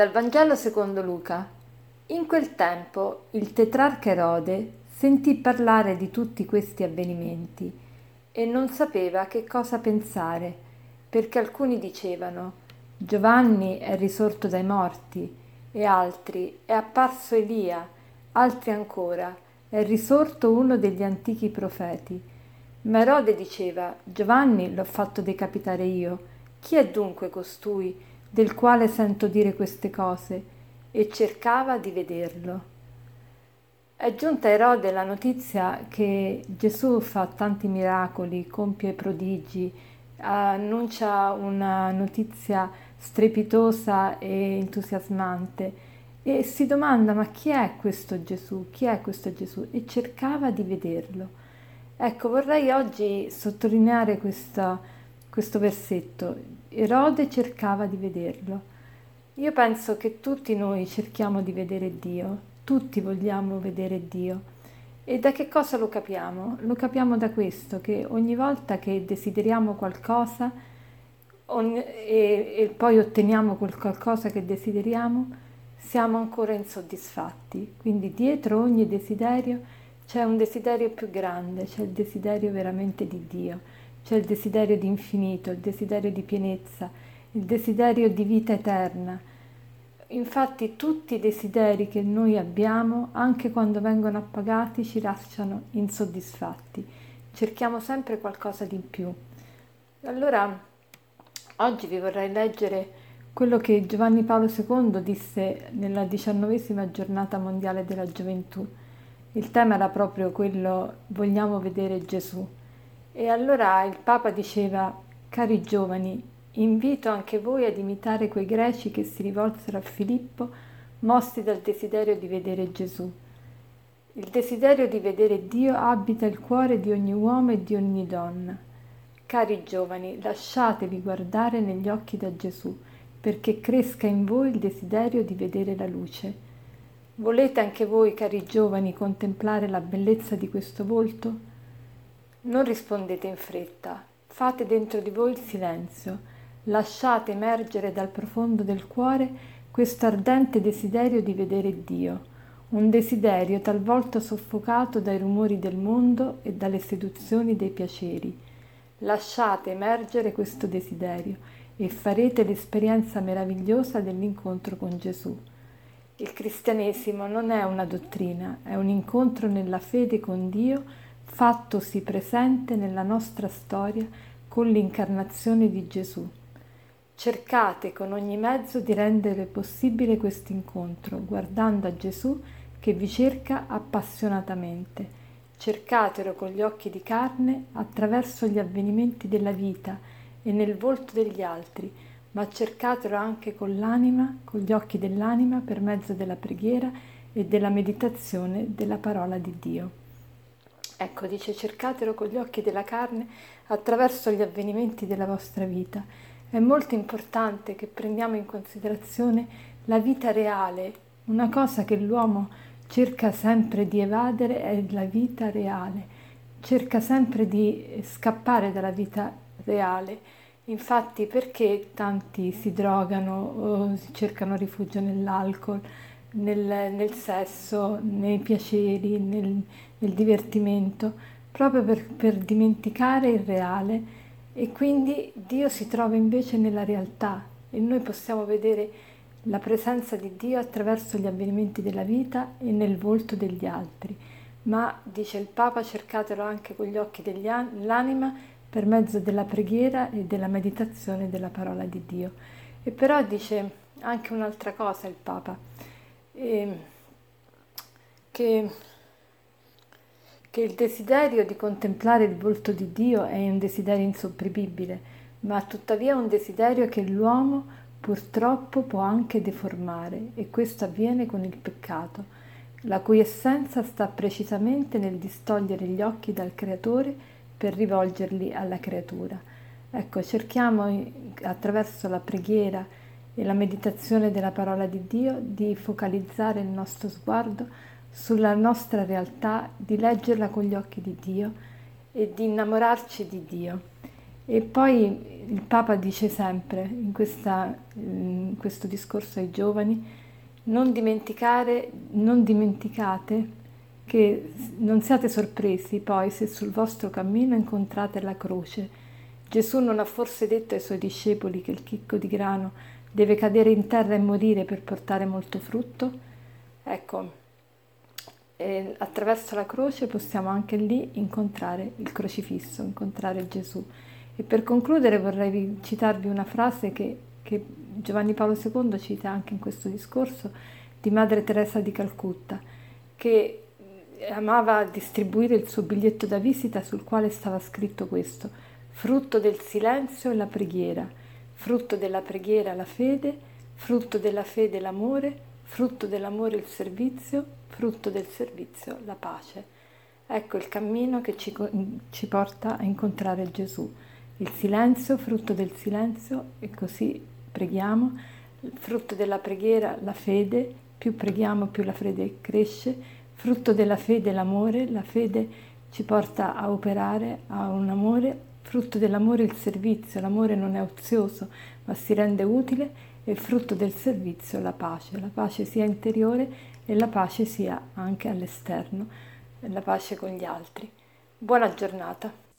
Dal Vangelo secondo Luca. In quel tempo il tetrarca Erode sentì parlare di tutti questi avvenimenti e non sapeva che cosa pensare, perché alcuni dicevano Giovanni è risorto dai morti e altri è apparso Elia, altri ancora è risorto uno degli antichi profeti. Ma Erode diceva Giovanni l'ho fatto decapitare io. Chi è dunque costui? Del quale sento dire queste cose, e cercava di vederlo. È giunta a Erode la notizia che Gesù fa tanti miracoli, compie prodigi, annuncia una notizia strepitosa e entusiasmante e si domanda ma chi è questo Gesù? Chi è questo Gesù? E cercava di vederlo. Ecco, vorrei oggi sottolineare questa, questo versetto. Erode cercava di vederlo. Io penso che tutti noi cerchiamo di vedere Dio, tutti vogliamo vedere Dio. E da che cosa lo capiamo? Lo capiamo da questo, che ogni volta che desideriamo qualcosa ogni, e, e poi otteniamo quel qualcosa che desideriamo, siamo ancora insoddisfatti. Quindi dietro ogni desiderio c'è un desiderio più grande, c'è il desiderio veramente di Dio c'è il desiderio di infinito, il desiderio di pienezza, il desiderio di vita eterna. Infatti tutti i desideri che noi abbiamo, anche quando vengono appagati, ci lasciano insoddisfatti. Cerchiamo sempre qualcosa di più. Allora, oggi vi vorrei leggere quello che Giovanni Paolo II disse nella diciannovesima giornata mondiale della gioventù. Il tema era proprio quello vogliamo vedere Gesù. E allora il Papa diceva, cari giovani, invito anche voi ad imitare quei greci che si rivolsero a Filippo, mossi dal desiderio di vedere Gesù. Il desiderio di vedere Dio abita il cuore di ogni uomo e di ogni donna. Cari giovani, lasciatevi guardare negli occhi da Gesù, perché cresca in voi il desiderio di vedere la luce. Volete anche voi, cari giovani, contemplare la bellezza di questo volto? Non rispondete in fretta, fate dentro di voi il silenzio, lasciate emergere dal profondo del cuore questo ardente desiderio di vedere Dio, un desiderio talvolta soffocato dai rumori del mondo e dalle seduzioni dei piaceri. Lasciate emergere questo desiderio e farete l'esperienza meravigliosa dell'incontro con Gesù. Il cristianesimo non è una dottrina, è un incontro nella fede con Dio fattosi presente nella nostra storia con l'incarnazione di Gesù. Cercate con ogni mezzo di rendere possibile questo incontro, guardando a Gesù che vi cerca appassionatamente. Cercatelo con gli occhi di carne attraverso gli avvenimenti della vita e nel volto degli altri, ma cercatelo anche con l'anima, con gli occhi dell'anima per mezzo della preghiera e della meditazione della parola di Dio. Ecco, dice cercatelo con gli occhi della carne attraverso gli avvenimenti della vostra vita. È molto importante che prendiamo in considerazione la vita reale. Una cosa che l'uomo cerca sempre di evadere è la vita reale, cerca sempre di scappare dalla vita reale. Infatti perché tanti si drogano o cercano rifugio nell'alcol? Nel, nel sesso, nei piaceri, nel, nel divertimento, proprio per, per dimenticare il reale e quindi Dio si trova invece nella realtà e noi possiamo vedere la presenza di Dio attraverso gli avvenimenti della vita e nel volto degli altri. Ma, dice il Papa, cercatelo anche con gli occhi dell'anima per mezzo della preghiera e della meditazione della parola di Dio. E però dice anche un'altra cosa il Papa e che, che il desiderio di contemplare il volto di Dio è un desiderio insopprimibile, ma tuttavia un desiderio che l'uomo purtroppo può anche deformare e questo avviene con il peccato, la cui essenza sta precisamente nel distogliere gli occhi dal creatore per rivolgerli alla creatura. Ecco, cerchiamo attraverso la preghiera e la meditazione della parola di Dio di focalizzare il nostro sguardo sulla nostra realtà, di leggerla con gli occhi di Dio e di innamorarci di Dio. E poi il Papa dice sempre in, questa, in questo discorso ai giovani, non non dimenticate che non siate sorpresi poi se sul vostro cammino incontrate la croce. Gesù non ha forse detto ai suoi discepoli che il chicco di grano deve cadere in terra e morire per portare molto frutto? Ecco, attraverso la croce possiamo anche lì incontrare il crocifisso, incontrare Gesù. E per concludere vorrei citarvi una frase che, che Giovanni Paolo II cita anche in questo discorso di Madre Teresa di Calcutta, che amava distribuire il suo biglietto da visita sul quale stava scritto questo, frutto del silenzio e la preghiera, frutto della preghiera la fede, frutto della fede l'amore, frutto dell'amore il servizio, frutto del servizio la pace. Ecco il cammino che ci, ci porta a incontrare Gesù. Il silenzio, frutto del silenzio, e così preghiamo, frutto della preghiera la fede, più preghiamo più la fede cresce, frutto della fede l'amore, la fede ci porta a operare, a un amore, frutto dell'amore il servizio, l'amore non è ozioso ma si rende utile e frutto del servizio la pace, la pace sia interiore e la pace sia anche all'esterno, la pace con gli altri. Buona giornata.